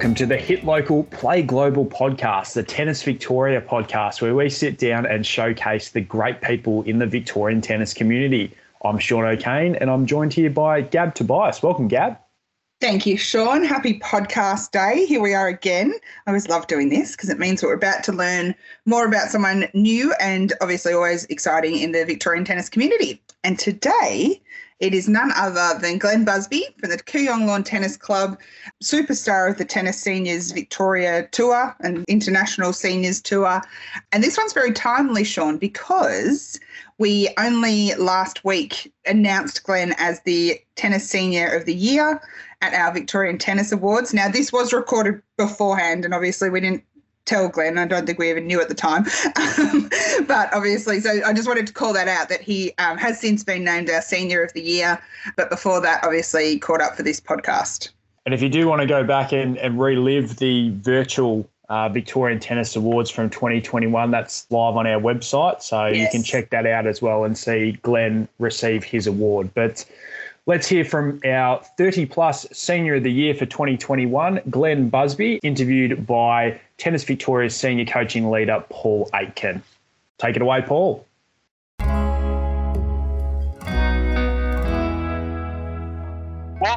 Welcome to the Hit Local Play Global podcast, the Tennis Victoria podcast, where we sit down and showcase the great people in the Victorian tennis community. I'm Sean O'Kane and I'm joined here by Gab Tobias. Welcome, Gab. Thank you, Sean. Happy podcast day. Here we are again. I always love doing this because it means we're about to learn more about someone new and obviously always exciting in the Victorian tennis community. And today, it is none other than Glenn Busby from the Kooyong Lawn Tennis Club, superstar of the Tennis Seniors Victoria Tour and International Seniors Tour. And this one's very timely, Sean, because we only last week announced Glenn as the Tennis Senior of the Year at our Victorian Tennis Awards. Now, this was recorded beforehand, and obviously we didn't tell Glenn. I don't think we even knew at the time. Um, but obviously, so I just wanted to call that out that he um, has since been named our Senior of the Year. But before that, obviously, caught up for this podcast. And if you do want to go back and, and relive the virtual uh, Victorian Tennis Awards from 2021, that's live on our website. So yes. you can check that out as well and see Glenn receive his award. But Let's hear from our 30 plus senior of the year for 2021, Glenn Busby, interviewed by Tennis Victoria's senior coaching leader, Paul Aitken. Take it away, Paul.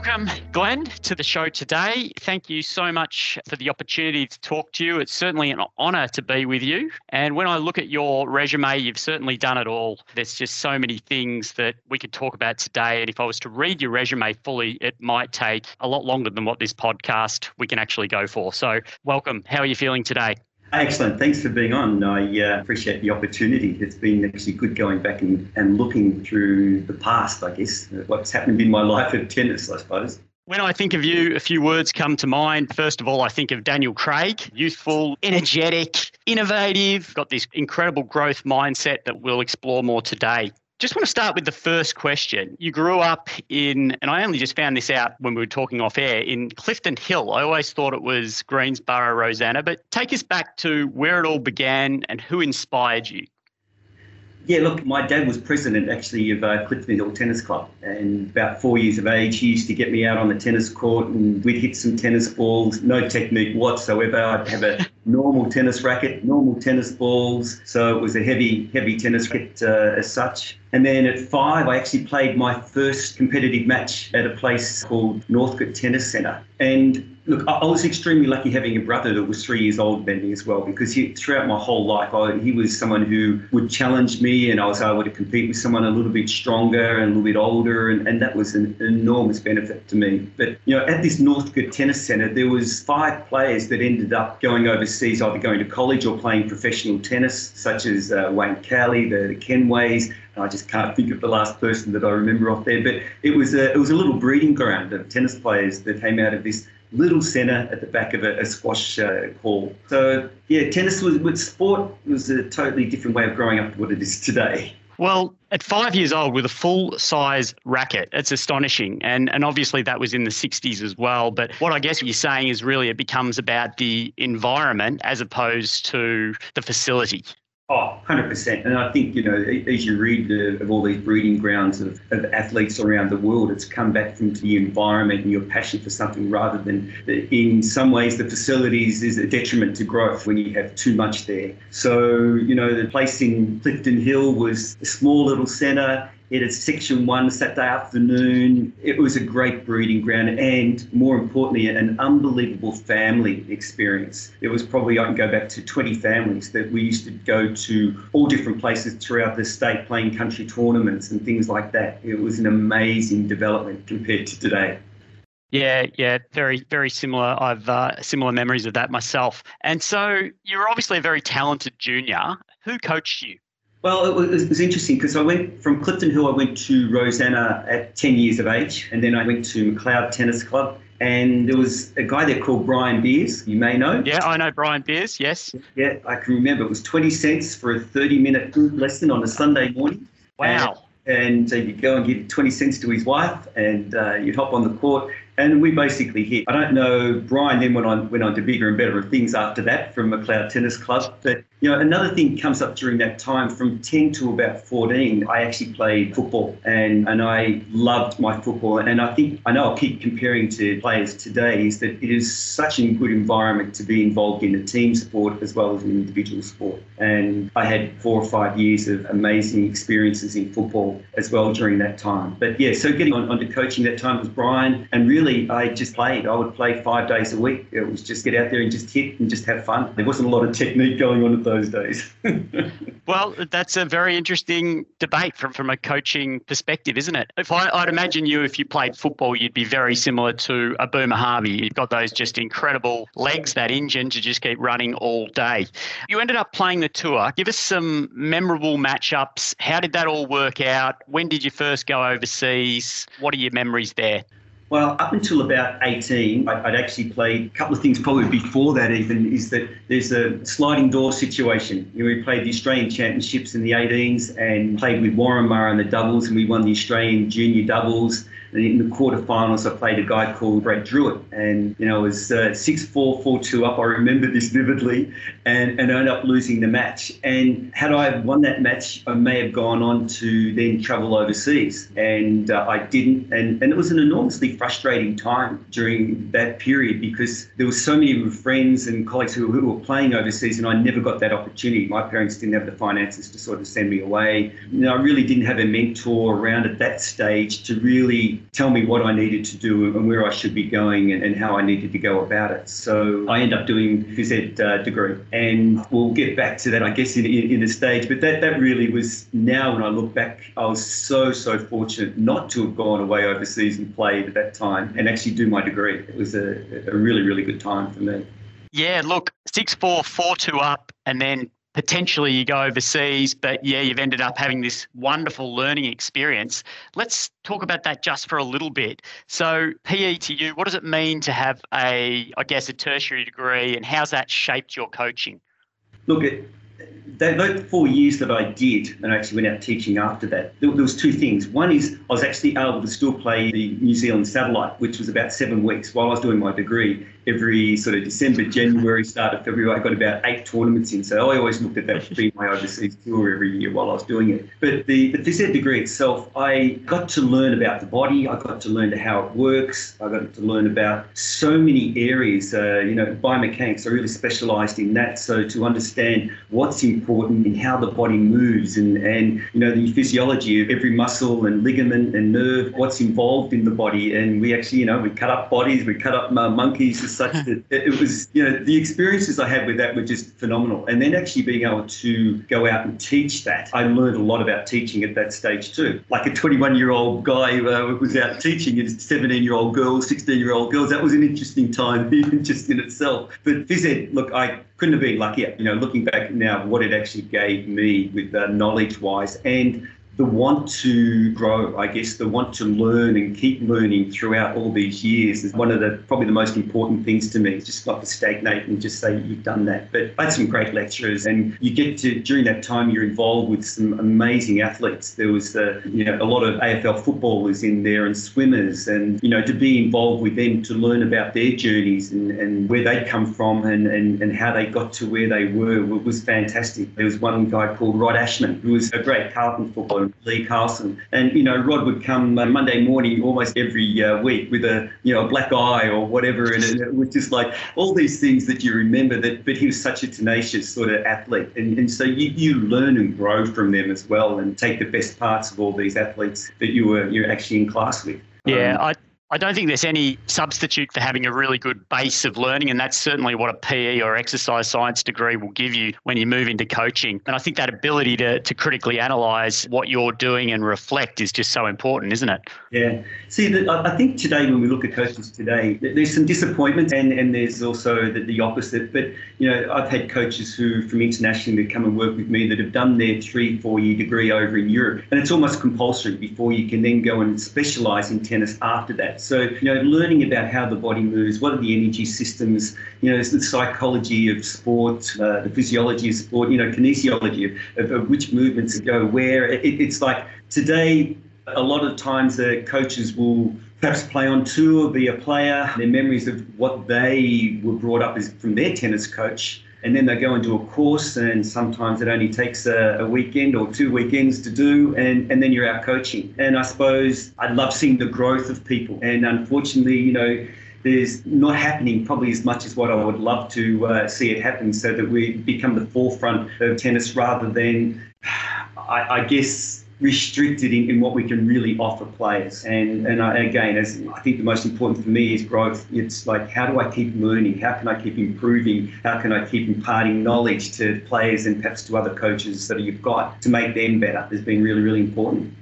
Welcome, Glenn, to the show today. Thank you so much for the opportunity to talk to you. It's certainly an honour to be with you. And when I look at your resume, you've certainly done it all. There's just so many things that we could talk about today. And if I was to read your resume fully, it might take a lot longer than what this podcast we can actually go for. So, welcome. How are you feeling today? Excellent. Thanks for being on. I uh, appreciate the opportunity. It's been actually good going back and, and looking through the past, I guess, what's happened in my life of tennis, I suppose. When I think of you, a few words come to mind. First of all, I think of Daniel Craig, youthful, energetic, innovative, got this incredible growth mindset that we'll explore more today. Just want to start with the first question. You grew up in, and I only just found this out when we were talking off air, in Clifton Hill. I always thought it was Greensborough, Rosanna, but take us back to where it all began and who inspired you. Yeah, look, my dad was president actually of uh, Clifton Hill Tennis Club. And about four years of age, he used to get me out on the tennis court and we'd hit some tennis balls, no technique whatsoever. I'd have a normal tennis racket, normal tennis balls. So it was a heavy, heavy tennis racket uh, as such. And then at five, I actually played my first competitive match at a place called Northcote Tennis Centre. And Look, I was extremely lucky having a brother that was three years older than me as well, because he, throughout my whole life, I, he was someone who would challenge me, and I was able to compete with someone a little bit stronger and a little bit older, and, and that was an enormous benefit to me. But you know, at this Northcote Tennis Centre, there was five players that ended up going overseas, either going to college or playing professional tennis, such as uh, Wayne Cowley, the, the Kenways, I just can't think of the last person that I remember off there, but it was a it was a little breeding ground of tennis players that came out of this little centre at the back of a, a squash uh, hall. So yeah, tennis was with sport was a totally different way of growing up to what it is today. Well, at five years old with a full size racket, it's astonishing. And, and obviously that was in the 60s as well. But what I guess what you're saying is really it becomes about the environment as opposed to the facility. Oh, 100%. And I think, you know, as you read the, of all these breeding grounds of, of athletes around the world, it's come back from the environment and your passion for something rather than, in some ways, the facilities is a detriment to growth when you have too much there. So, you know, the place in Clifton Hill was a small little centre. It had section one Saturday afternoon. It was a great breeding ground and, more importantly, an unbelievable family experience. It was probably, I can go back to 20 families that we used to go to all different places throughout the state playing country tournaments and things like that. It was an amazing development compared to today. Yeah, yeah, very, very similar. I've uh, similar memories of that myself. And so you're obviously a very talented junior. Who coached you? Well, it was, it was interesting because I went from Clifton Hill, I went to Rosanna at 10 years of age, and then I went to McLeod Tennis Club. And there was a guy there called Brian Beers, you may know. Yeah, I know Brian Beers, yes. Yeah, I can remember. It was 20 cents for a 30 minute group lesson on a Sunday morning. Wow. And, and uh, you'd go and give 20 cents to his wife, and uh, you'd hop on the court and we basically hit. I don't know. Brian then went on went on to bigger and better things after that from McLeod Tennis Club. But you know, another thing comes up during that time from 10 to about 14, I actually played football and, and I loved my football. And I think, I know I'll keep comparing to players today, is that it is such a good environment to be involved in a team sport as well as an individual sport. And I had four or five years of amazing experiences in football as well during that time. But yeah, so getting on, onto coaching that time was Brian. And really, I just played. I would play five days a week. It was just get out there and just hit and just have fun. There wasn't a lot of technique going on at those days. well, that's a very interesting debate from, from a coaching perspective, isn't it? If I, would imagine you, if you played football, you'd be very similar to a Boomer Harvey. You've got those just incredible legs, that engine to just keep running all day. You ended up playing the tour. Give us some memorable matchups. How did that all work out? When did you first go overseas? What are your memories there? Well, up until about 18, I'd actually played a couple of things probably before that even, is that there's a sliding door situation. You know, we played the Australian Championships in the 18s and played with Warren Murray in the doubles and we won the Australian junior doubles in the quarterfinals, I played a guy called Brad Drewett, and you know, it was uh, six four four two up. I remember this vividly, and and I ended up losing the match. And had I won that match, I may have gone on to then travel overseas, and uh, I didn't. And and it was an enormously frustrating time during that period because there were so many friends and colleagues who, who were playing overseas, and I never got that opportunity. My parents didn't have the finances to sort of send me away. You know, I really didn't have a mentor around at that stage to really tell me what I needed to do and where I should be going and, and how I needed to go about it. So I end up doing phys ed uh, degree, and we'll get back to that, I guess, in, in, in a stage. But that, that really was now when I look back, I was so, so fortunate not to have gone away overseas and played at that time and actually do my degree. It was a, a really, really good time for me. Yeah, look, six four four two up, and then potentially you go overseas, but yeah, you've ended up having this wonderful learning experience. Let's talk about that just for a little bit. So, PE to you, what does it mean to have a, I guess, a tertiary degree, and how's that shaped your coaching? Look, it, those four years that I did, and I actually went out teaching after that, there, there, was two things. One is I was actually able to still play the New Zealand satellite, which was about seven weeks while I was doing my degree every sort of December, January, start of February, I got about eight tournaments in. So I always looked at that as being my overseas tour every year while I was doing it. But the, the phys ed degree itself, I got to learn about the body. I got to learn how it works. I got to learn about so many areas. Uh, you know, biomechanics, I really specialised in that. So to understand what's important and how the body moves and, and, you know, the physiology of every muscle and ligament and nerve, what's involved in the body. And we actually, you know, we cut up bodies, we cut up uh, such that it was, you know, the experiences I had with that were just phenomenal. And then actually being able to go out and teach that, I learned a lot about teaching at that stage too. Like a 21 year old guy uh, was out teaching his 17 year old girls, 16 year old girls. That was an interesting time, even just in itself. But phys ed, look, I couldn't have been luckier. You know, looking back now, what it actually gave me with uh, knowledge wise and the want to grow, I guess, the want to learn and keep learning throughout all these years is one of the probably the most important things to me. It's just not to stagnate and just say you've done that. But I had some great lecturers, and you get to during that time you're involved with some amazing athletes. There was the you know a lot of AFL footballers in there and swimmers, and you know to be involved with them to learn about their journeys and, and where they'd come from and, and, and how they got to where they were was fantastic. There was one guy called Rod Ashman who was a great Carlton footballer Lee Carlson. And, you know, Rod would come uh, Monday morning almost every uh, week with a, you know, a black eye or whatever. And it was just like all these things that you remember that, but he was such a tenacious sort of athlete. And, and so you, you learn and grow from them as well and take the best parts of all these athletes that you were, you're actually in class with. Yeah, um, I, I don't think there's any substitute for having a really good base of learning, and that's certainly what a PE or exercise science degree will give you when you move into coaching. And I think that ability to, to critically analyze what you're doing and reflect is just so important, isn't it? Yeah. See, the, I think today when we look at coaches today, there's some disappointment, and, and there's also the, the opposite. But you know, I've had coaches who from internationally that come and work with me that have done their three, four year degree over in Europe, and it's almost compulsory before you can then go and specialise in tennis after that. So, you know, learning about how the body moves, what are the energy systems, you know, the psychology of sport, uh, the physiology of sport, you know, kinesiology of, of, of which movements go where. It, it's like today, a lot of times the coaches will perhaps play on tour, be a player, their memories of what they were brought up is from their tennis coach and then they go into a course, and sometimes it only takes a, a weekend or two weekends to do, and, and then you're out coaching. And I suppose I love seeing the growth of people, and unfortunately, you know, there's not happening probably as much as what I would love to uh, see it happen so that we become the forefront of tennis rather than, I, I guess, restricted in, in what we can really offer players. And and I, again, as I think the most important for me is growth. It's like how do I keep learning? How can I keep improving? How can I keep imparting knowledge to players and perhaps to other coaches that you've got to make them better has been really really important.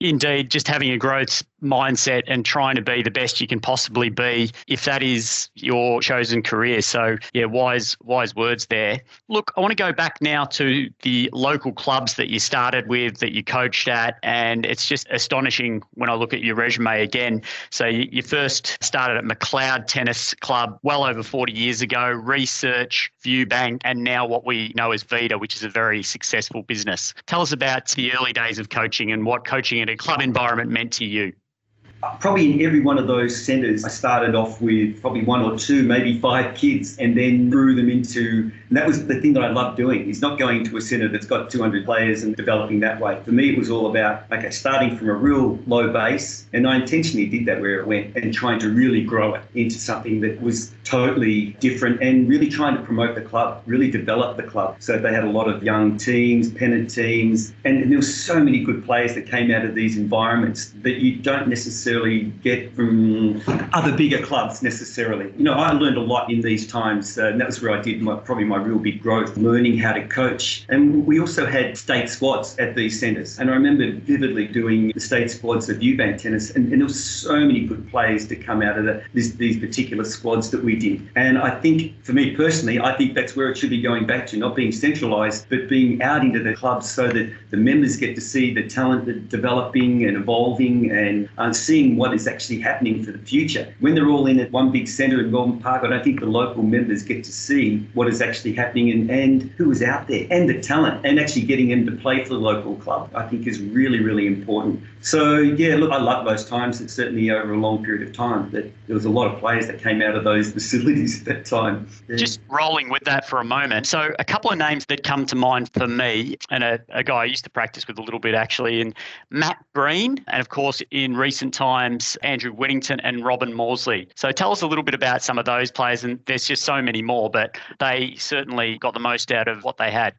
Indeed, just having a growth mindset and trying to be the best you can possibly be if that is your chosen career. So yeah, wise wise words there. Look, I want to go back now to the local clubs that you started with, that you coached at, and it's just astonishing when I look at your resume again. So you, you first started at McLeod Tennis Club well over 40 years ago, Research, Viewbank, and now what we know as Vita, which is a very successful business. Tell us about the early days of coaching and what coaching in a club environment meant to you probably in every one of those centres, I started off with probably one or two, maybe five kids, and then grew them into. And that was the thing that I loved doing. Is not going to a centre that's got 200 players and developing that way. For me, it was all about okay, starting from a real low base, and I intentionally did that where it went, and trying to really grow it into something that was totally different, and really trying to promote the club, really develop the club. So they had a lot of young teams, pennant teams, and, and there were so many good players that came out of these environments that you don't necessarily get from other bigger clubs necessarily. You know, I learned a lot in these times, uh, and that was where I did my, probably my real big growth, learning how to coach. And we also had state squads at these centres. And I remember vividly doing the state squads of Viewbank Tennis, and, and there were so many good players to come out of the, this, these particular squads that we did. And I think, for me personally, I think that's where it should be going back to, not being centralised, but being out into the clubs so that the members get to see the talent that developing and evolving and uh, seeing what is actually happening for the future. When they're all in at one big centre in Gordon Park, I don't think the local members get to see what is actually happening and, and who is out there and the talent and actually getting them to play for the local club, I think is really, really important. So, yeah, look, I love those times. It's certainly over a long period of time that there was a lot of players that came out of those facilities at that time. Yeah. Just rolling with that for a moment. So, a couple of names that come to mind for me, and a, a guy I used to practice with a little bit actually, and Matt Breen, and of course, in recent times, times Andrew Whittington and Robin Morsley. So tell us a little bit about some of those players, and there's just so many more, but they certainly got the most out of what they had.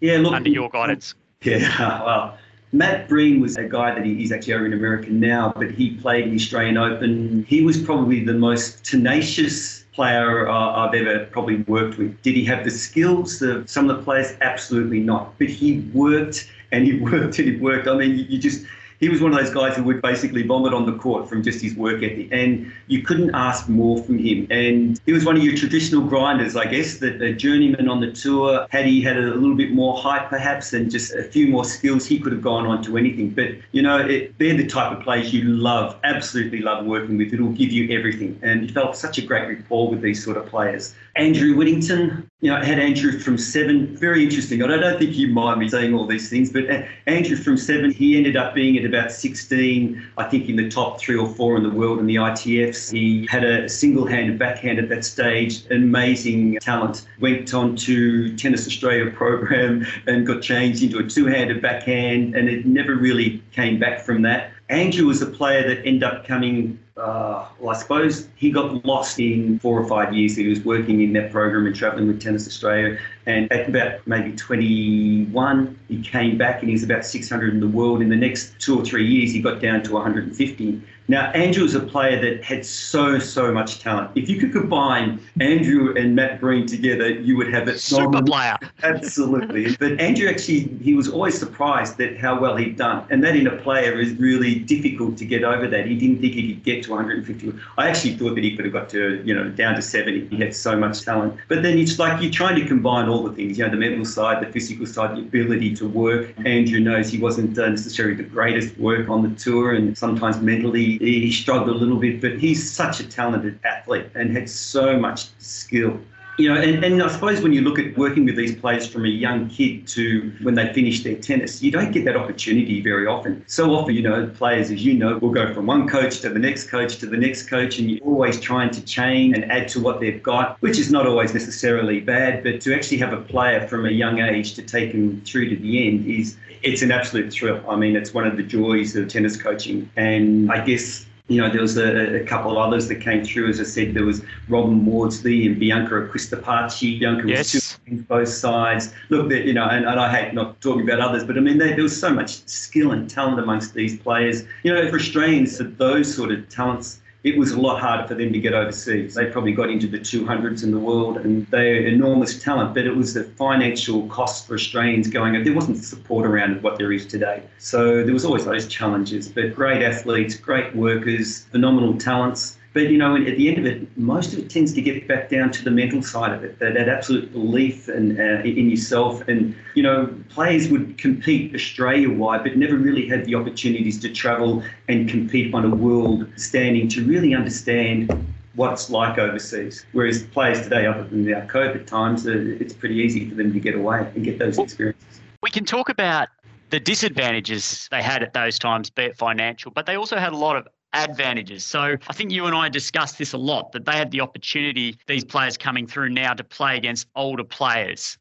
Yeah, look, under your guidance. Yeah, well. Matt Breen was a guy that he, he's actually over in America now, but he played in the Australian Open. He was probably the most tenacious player uh, I've ever probably worked with. Did he have the skills of some of the players? Absolutely not. But he worked and he worked and he worked. I mean, you just he was one of those guys who would basically vomit on the court from just his work ethic, and you couldn't ask more from him. And he was one of your traditional grinders, I guess, that a journeyman on the tour. Had he had a little bit more height, perhaps, and just a few more skills, he could have gone on to anything. But you know, it, they're the type of players you love, absolutely love working with. It'll give you everything, and you felt such a great rapport with these sort of players. Andrew Whittington, you know, had Andrew from seven. Very interesting. I don't think you mind me saying all these things, but uh, Andrew from seven, he ended up being at about 16, I think in the top three or four in the world in the ITFs. He had a single-handed backhand at that stage, amazing talent. Went on to Tennis Australia program and got changed into a two-handed backhand, and it never really came back from that. Andrew was a player that ended up coming uh, well, I suppose he got lost in four or five years. He was working in that program and travelling with Tennis Australia. And at about maybe 21, he came back and he's about 600 in the world. In the next two or three years, he got down to 150. Now, Andrew was a player that had so, so much talent. If you could combine Andrew and Matt Breen together, you would have a super player. Absolutely. but Andrew actually, he was always surprised at how well he'd done. And that in a player is really difficult to get over that. He didn't think he could get to 150. I actually thought that he could have got to, you know, down to 70. He had so much talent. But then it's like you're trying to combine all the things, you know, the mental side, the physical side, the ability to work. Andrew knows he wasn't uh, necessarily the greatest work on the tour, and sometimes mentally he struggled a little bit, but he's such a talented athlete and had so much skill. You know, and, and I suppose when you look at working with these players from a young kid to when they finish their tennis, you don't get that opportunity very often. So often, you know, players, as you know, will go from one coach to the next coach to the next coach, and you're always trying to change and add to what they've got, which is not always necessarily bad. But to actually have a player from a young age to take them through to the end is it's an absolute thrill. I mean, it's one of the joys of tennis coaching, and I guess you know, there was a, a, couple of others that came through. As I said, there was Robin Maudsley and Bianca Acquistapacci. Bianca yes. was two both sides. Look, you know, and, and, I hate not talking about others, but I mean, there, there was so much skill and talent amongst these players. You know, for Australians, those sort of talents, it was a lot harder for them to get overseas. They probably got into the 200s in the world and they're enormous talent, but it was the financial cost for Australians going, there wasn't support around what there is today. So there was always those challenges, but great athletes, great workers, phenomenal talents. But you know, at the end of it, most of it tends to get back down to the mental side of it, that, that absolute belief and uh, in yourself. And you know, players would compete Australia-wide, but never really had the opportunities to travel and compete on a world standing to really understand what it's like overseas. Whereas players today, other than our COVID times, uh, it's pretty easy for them to get away and get those experiences. We can talk about the disadvantages they had at those times, be it financial, but they also had a lot of advantages. So I think you and I discussed this a lot that they had the opportunity, these players coming through now, to play against older players.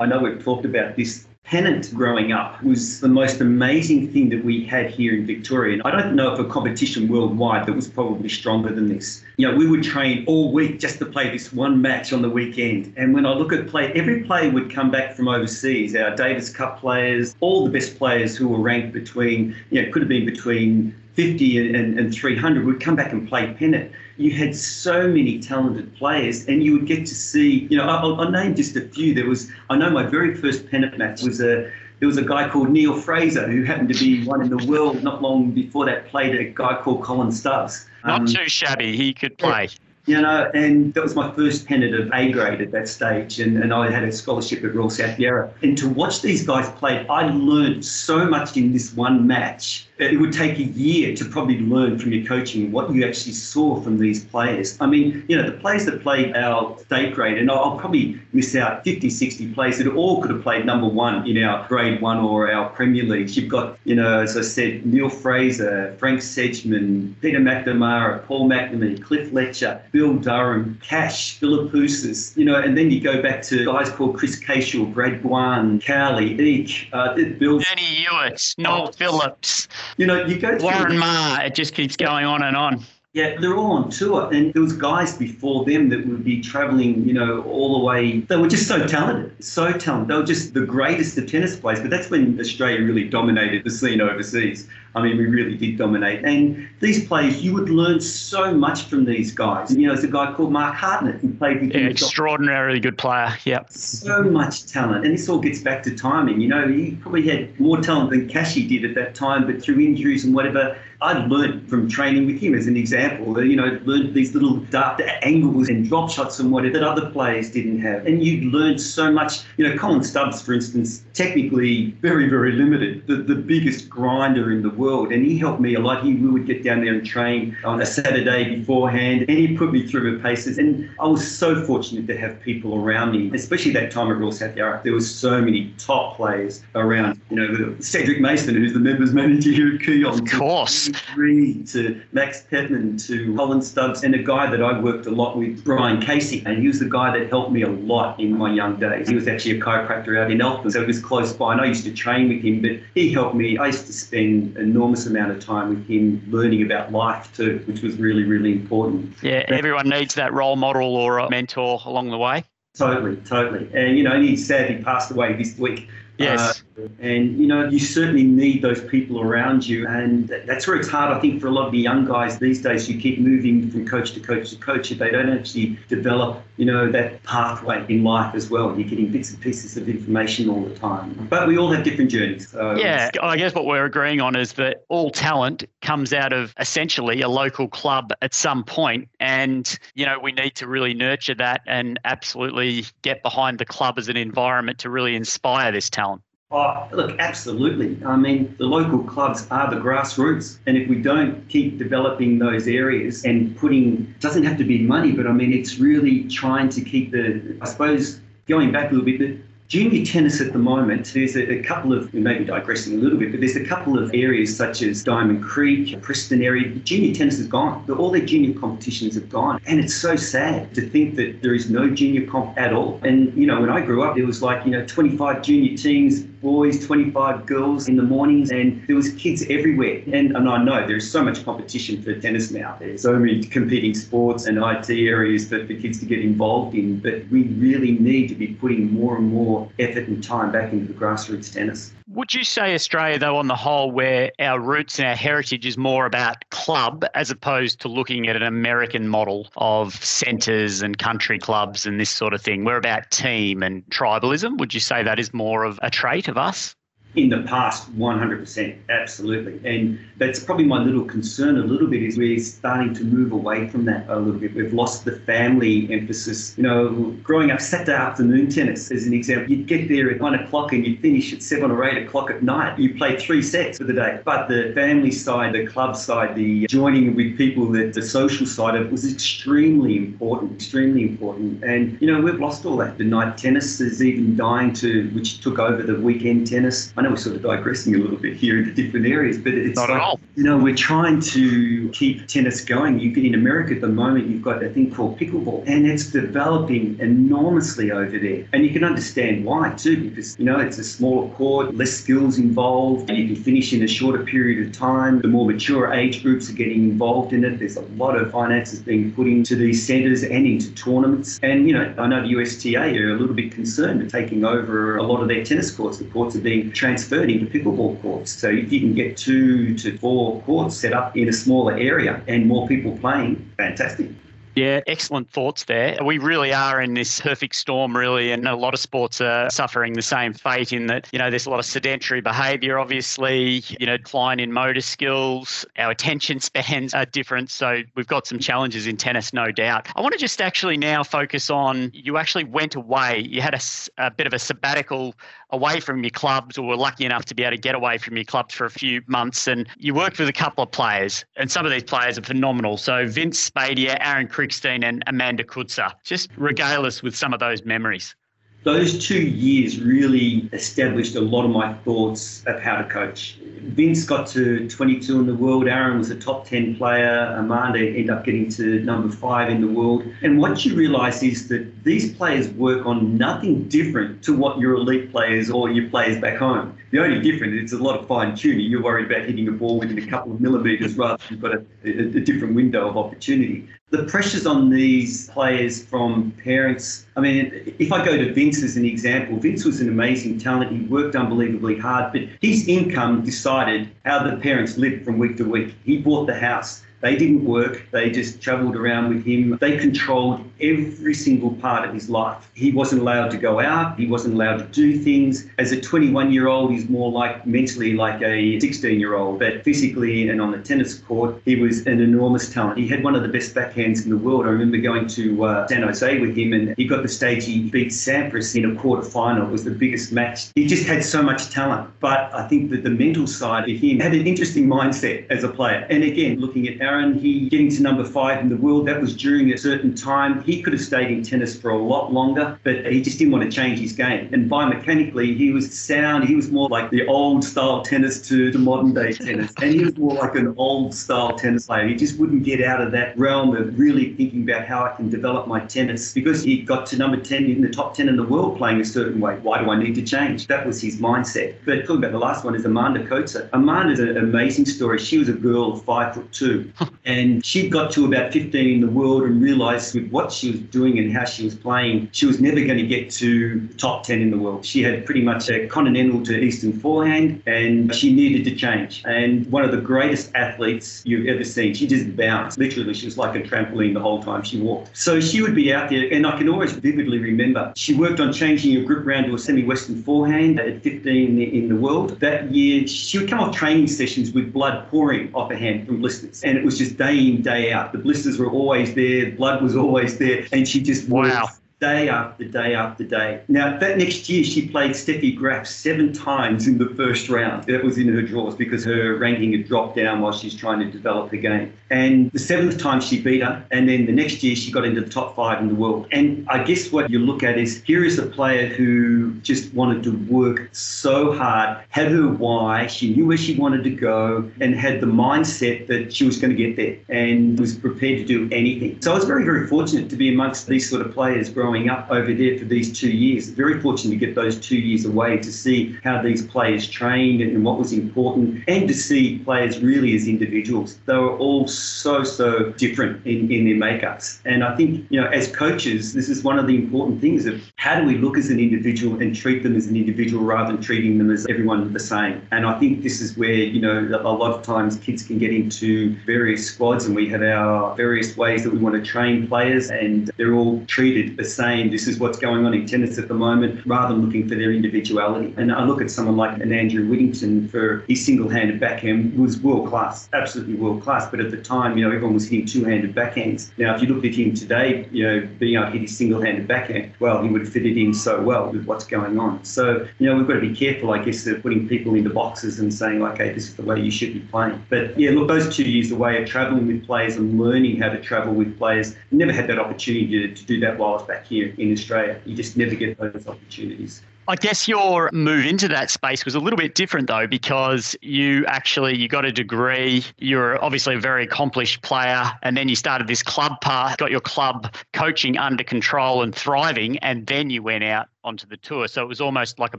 I know we've talked about this. Pennant growing up was the most amazing thing that we had here in Victoria. And I don't know of a competition worldwide that was probably stronger than this. You know, we would train all week just to play this one match on the weekend. And when I look at play, every player would come back from overseas. Our Davis Cup players, all the best players who were ranked between, you know, could have been between 50 and, and 300 would come back and play pennant. You had so many talented players, and you would get to see. You know, I'll, I'll name just a few. There was, I know, my very first pennant match was a. There was a guy called Neale Fraser who happened to be one in the world. Not long before that, played a guy called Colin Stubbs. Not um, too shabby. He could play you know, and that was my first pennant of A grade at that stage, and, and I had a scholarship at Royal South Yarra. And to watch these guys play, I learned so much in this one match it would take a year to probably learn from your coaching what you actually saw from these players. I mean, you know, the players that played our state grade, and I'll probably miss out 50, 60 players that all could have played number one in our grade one or our Premier Leagues. You've got, you know, as I said, Neale Fraser, Frank Sedgman, Peter McNamara, Paul McNamee, Cliff Fletcher, Bill Durham, Cash, Philippoussis, you know, and then you go back to guys called Chris Cashel, Brad Guan, Cowley, Eek, uh, Bill. Danny Hewitt, Noel Phillips. You know, you go Warren Ma. It just keeps going on and on. Yeah, they're all on tour, and there was guys before them that would be traveling, you know, all the way. They were just so talented, so talented. They were just the greatest of tennis players. But that's when Australia really dominated the scene overseas. I mean, we really did dominate. And these players, you would learn so much from these guys. You know, there's a guy called Mark Hartnett who played with yeah, extraordinarily good player. Yep. So much talent, and this all gets back to timing. You know, he probably had more talent than Cashy did at that time, but through injuries and whatever I learned from training with him as an example. You know, learned these little dart angles and drop shots and whatever that other players didn't have. And you learned so much. You know, Colin Stubbs, for instance, technically very, very limited, the, the biggest grinder in the world. And he helped me a lot. He we would get down there and train on a Saturday beforehand, and he put me through the paces. And I was so fortunate to have people around me, especially that time at Royal South Yarra. There was so many top players around. You know, Cedric Mason, who's the members manager here at Kooyong. Of course. Reed to Max Petman to Colin Stubbs and a guy that I worked a lot with, Brian Casey. And he was the guy that helped me a lot in my young days. He was actually a chiropractor out in Eltham, so he was close by. And I used to train with him, but he helped me. I used to spend enormous amount of time with him learning about life too, which was really, really important. Yeah, everyone needs that role model or a mentor along the way. Totally, totally. And, you know, he sadly passed away this week. Yes. Uh, and, you know, you certainly need those people around you. And that's where it's hard, I think, for a lot of the young guys these days. You keep moving from coach to coach to coach if they don't actually develop, you know, that pathway in life as well. You're getting bits and pieces of information all the time. But we all have different journeys. So yeah. I guess what we're agreeing on is that all talent comes out of essentially a local club at some point. And, you know, we need to really nurture that and absolutely get behind the club as an environment to really inspire this talent. Oh, look, absolutely. I mean, the local clubs are the grassroots. And if we don't keep developing those areas and putting, doesn't have to be money, but I mean, it's really trying to keep the, I suppose, going back a little bit, the, Junior tennis at the moment, there's a, a, couple of, we may be digressing a little bit, but there's a couple of areas such as Diamond Creek, Preston area. Junior tennis is gone. All their junior competitions have gone. And it's so sad to think that there is no junior comp at all. And, you know, when I grew up, it was like, you know, 25 junior teams, boys, 25 girls in the mornings, and there was kids everywhere. And, and I know there's so much competition for tennis now. There's so many competing sports and IT areas for, for kids to get involved in, but we really need to be putting more and more effort and time back into the grassroots tennis. Would you say Australia, though, on the whole, where our roots and our heritage is more about club as opposed to looking at an American model of centres and country clubs and this sort of thing? We're about team and tribalism. Would you say that is more of a trait of us? In the past 100% absolutely. And that's probably my little concern a little bit is we're starting to move away from that a little bit. We've lost the family emphasis. You know growing up saturday afternoon tennis as an example you'd get there at 1 o'clock and you'd finish at 7 or 8 o'clock at night. You play three sets for the day. But the family side the club side the joining with people that the social side of it was extremely important extremely important. And you know we've lost all that. The night tennis is even dying to which took over the weekend tennis. I know we're sort of digressing a little bit here into different areas, but it's not like, at all. You know, we're trying to keep tennis going. You get in America at the moment, you've got a thing called pickleball, and it's developing enormously over there. And you can understand why too, because you know it's a smaller court, less skills involved, and you can finish in a shorter period of time. The more mature age groups are getting involved in it. There's a lot of finances being put into these centres and into tournaments. And you know, I know the USTA are a little bit concerned with taking over a lot of their tennis courts. The courts are being transferred into pickleball courts. So if you can get two to four courts set up in a smaller area and more people playing, fantastic. Yeah, excellent thoughts there. We really are in this perfect storm, really, and a lot of sports are suffering the same fate in that, you know, there's a lot of sedentary behaviour, obviously, you know, decline in motor skills, our attention spans are different. So we've got some challenges in tennis, no doubt. I want to just actually now focus on you actually went away, you had a, a bit of a sabbatical away from your clubs or were lucky enough to be able to get away from your clubs for a few months and you worked with a couple of players and some of these players are phenomenal. So Vince Spadea, Aaron Krickstein and Amanda Coetzer. Just regale us with some of those memories. Those two years really established a lot of my thoughts of how to coach. Vince got to 22 in the world. Aaron was a top 10 player. Amanda ended up getting to number five in the world. And what you realise is that these players work on nothing different to what your elite players or your players back home. The only difference is a lot of fine tuning. You're worried about hitting a ball within a couple of millimetres rather than you've got a, a, a different window of opportunity the pressures on these players from parents. I mean, if I go to Vince as an example, Vince was an amazing talent. He worked unbelievably hard, but his income decided how the parents lived from week to week. He bought the house. They didn't work. They just travelled around with him. They controlled every single part of his life. He wasn't allowed to go out. He wasn't allowed to do things. As a 21 year old, he's more like mentally like a 16 year old, but physically and on the tennis court, he was an enormous talent. He had one of the best backhands in the world. I remember going to uh, San Jose with him and he got the stage. He beat Sampras in a quarter final. It was the biggest match. He just had so much talent. But I think that the mental side of him had an interesting mindset as a player. And again, looking at Aaron, he getting to number five in the world, that was during a certain time. He could have stayed in tennis for a lot longer, but he just didn't want to change his game. And biomechanically, he was sound. He was more like the old style tennis to the modern day tennis. And he was more like an old style tennis player. He just wouldn't get out of that realm of really thinking about how I can develop my tennis because he got to number 10 in the top 10 in the world playing a certain way. Why do I need to change? That was his mindset. But talking about the last one is Amanda Coetzer. Amanda's an amazing story. She was a girl of five foot two and she got to about 15 in the world and realized with what she was doing and how she was playing, she was never going to get to top 10 in the world. She had pretty much a continental to eastern forehand and she needed to change. And one of the greatest athletes you've ever seen, she just bounced. Literally, she was like a trampoline the whole time she walked. So she would be out there, and I can always vividly remember she worked on changing her grip round to a semi western forehand at 15 in the world. That year, she would come off training sessions with blood pouring off her hand from blisters. And it was just day in, day out. The blisters were always there, blood was always there, and she just wow day after day after day. Now, that next year, she played Steffi Graf seven times in the first round. That was in her draws because her ranking had dropped down while she's trying to develop the game. And the seventh time she beat her, and then the next year she got into the top five in the world. And I guess what you look at is here is a player who just wanted to work so hard, had her why, she knew where she wanted to go, and had the mindset that she was going to get there and was prepared to do anything. So I was very, very fortunate to be amongst these sort of players growing up over there for these two years. Very fortunate to get those two years away to see how these players trained and what was important, and to see players really as individuals. They were all so, so different in, in their makeups. And I think, you know, as coaches, this is one of the important things of how do we look as an individual and treat them as an individual rather than treating them as everyone the same. And I think this is where, you know, a lot of times kids can get into various squads and we have our various ways that we want to train players and they're all treated the same. This is what's going on in tennis at the moment rather than looking for their individuality. And I look at someone like an Andrew Whittington for his single-handed backhand was world class, absolutely world class. But at the time, you know, everyone was hitting two-handed backhands. Now, if you looked at him today, you know, being able to hit his single-handed backhand, well, he would have fitted in so well with what's going on. So, you know, we've got to be careful, I guess, of putting people into boxes and saying, like okay, this is the way you should be playing. But yeah, look, those two years away of travelling with players and learning how to travel with players, never had that opportunity to, to do that while I was back here in Australia. You just never get those opportunities. I guess your move into that space was a little bit different though, because you actually you got a degree. You're obviously a very accomplished player, and then you started this club part, got your club coaching under control and thriving, and then you went out onto the tour. So it was almost like a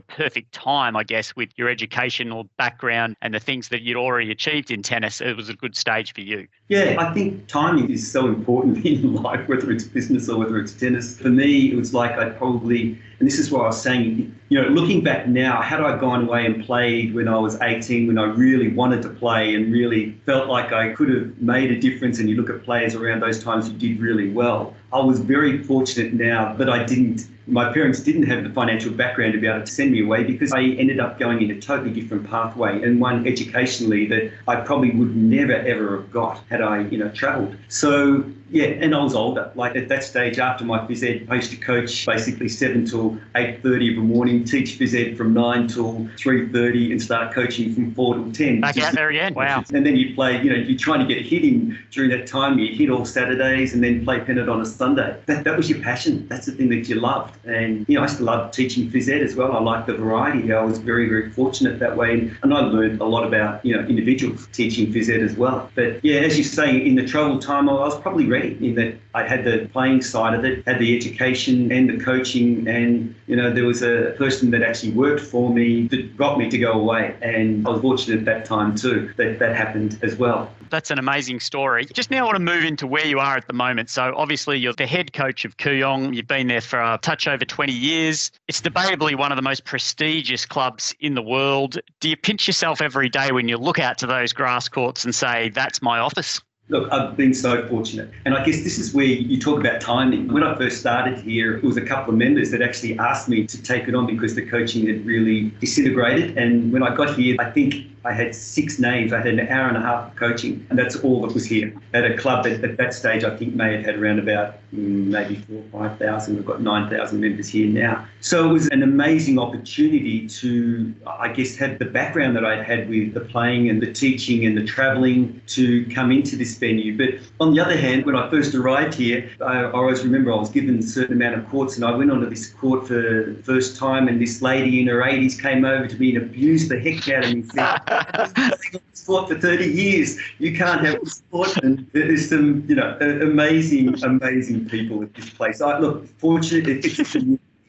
perfect time, I guess, with your educational background and the things that you'd already achieved in tennis. It was a good stage for you. Yeah, I think timing is so important in life, whether it's business or whether it's tennis. For me, it was like I probably and this is what I was saying, you know, looking back now, had I gone away and played when I was 18, when I really wanted to play and really felt like I could have made a difference, and you look at players around those times who did really well, I was very fortunate now that I didn't my parents didn't have the financial background to be able to send me away because I ended up going in a totally different pathway and one educationally that I probably would never ever have got had I, you know, travelled. So yeah, and I was older. Like at that stage, after my phys ed, I used to coach basically seven till eight thirty of the morning, teach phys ed from nine till three thirty, and start coaching from four till ten. Back out there again. Wow. And then you play. You know, you're trying to get a hit in during that time. You hit all Saturdays, and then play pennant on a Sunday. That, that was your passion. That's the thing that you loved. And you know, I used to love teaching phys ed as well. I liked the variety. I was very, very fortunate that way, and I learned a lot about you know individuals teaching phys ed as well. But yeah, as you say, in the travel time, I was probably ready in that I had the playing side of it, had the education and the coaching, and you know there was a person that actually worked for me that got me to go away, and I was fortunate at that time too that that happened as well. That's an amazing story. Just now, I want to move into where you are at the moment. So, obviously, you're the head coach of Kooyong. You've been there for a touch over 20 years. It's debatably one of the most prestigious clubs in the world. Do you pinch yourself every day when you look out to those grass courts and say, that's my office? Look, I've been so fortunate. And I guess this is where you talk about timing. When I first started here, it was a couple of members that actually asked me to take it on because the coaching had really disintegrated. And when I got here, I think I had six names. I had an hour and a half of coaching, and that's all that was here. At a club that at that stage, I think may have had around about mm, maybe four or 5,000. We've got 9,000 members here now. So it was an amazing opportunity to, I guess, have the background that I'd had with the playing and the teaching and the travelling to come into this venue. But on the other hand, when I first arrived here, I, I always remember I was given a certain amount of courts, and I went onto this court for the first time, and this lady in her 80s came over to me and abused the heck out of me. sport for 30 years. You can't have sport. And there's some, you know, amazing, amazing people at this place. I look, fortunately,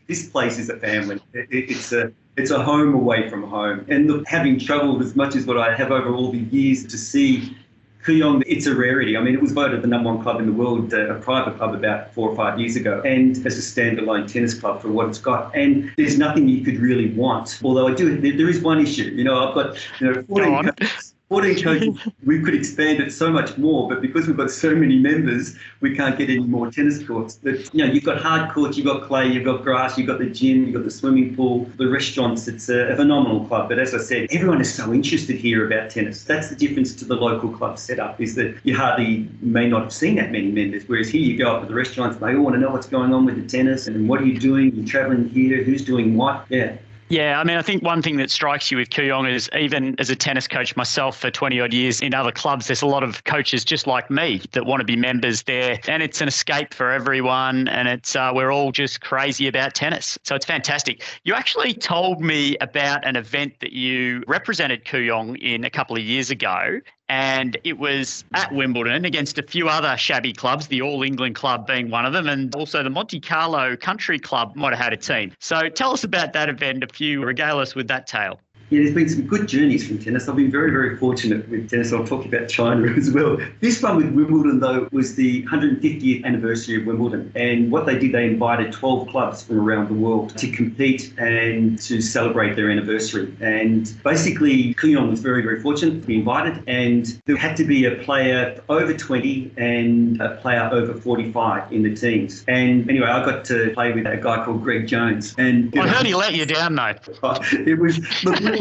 this place is a family. it's a it's a home away from home. And look, having travelled as much as what I have over all the years to see Kooyong, it's a rarity. I mean, it was voted the number one club in the world, uh, a private club about four or five years ago, and as a standalone tennis club for what it's got. And there's nothing you could really want. Although I do, there, there is one issue. You know, I've got you know 14 coaches, 14 coaches, we could expand it so much more, but because we've got so many members, we can't get any more tennis courts. But, you know, you've got hard courts, you've got clay, you've got grass, you've got the gym, you've got the swimming pool, the restaurants. It's a, a phenomenal club. But as I said, everyone is so interested here about tennis. That's the difference to the local club setup is that you hardly may not have seen that many members. Whereas here you go up to the restaurants, they all want to know what's going on with the tennis and what are you doing? You're traveling here, who's doing what? Yeah. Yeah, I mean, I think one thing that strikes you with Kooyong is even as a tennis coach myself for 20 odd years in other clubs, there's a lot of coaches just like me that want to be members there. And it's an escape for everyone. And it's uh, we're all just crazy about tennis. So it's fantastic. You actually told me about an event that you represented Kooyong in a couple of years ago and it was at Wimbledon against a few other shabby clubs, the All England Club being one of them, and also the Monte Carlo Country Club might have had a team. So tell us about that event if you regale us with that tale. Yeah, there's been some good journeys from tennis. I've been very, very fortunate with tennis. I'll talk about China as well. This one with Wimbledon, though, was the 150th anniversary of Wimbledon. And what they did, they invited 12 clubs from around the world to compete and to celebrate their anniversary. And basically, Kooyong was very, very fortunate to be invited. And there had to be a player over 20 and a player over 45 in the teams. And anyway, I got to play with a guy called Greg Jones. And I heard he let you down, though. It was. Look,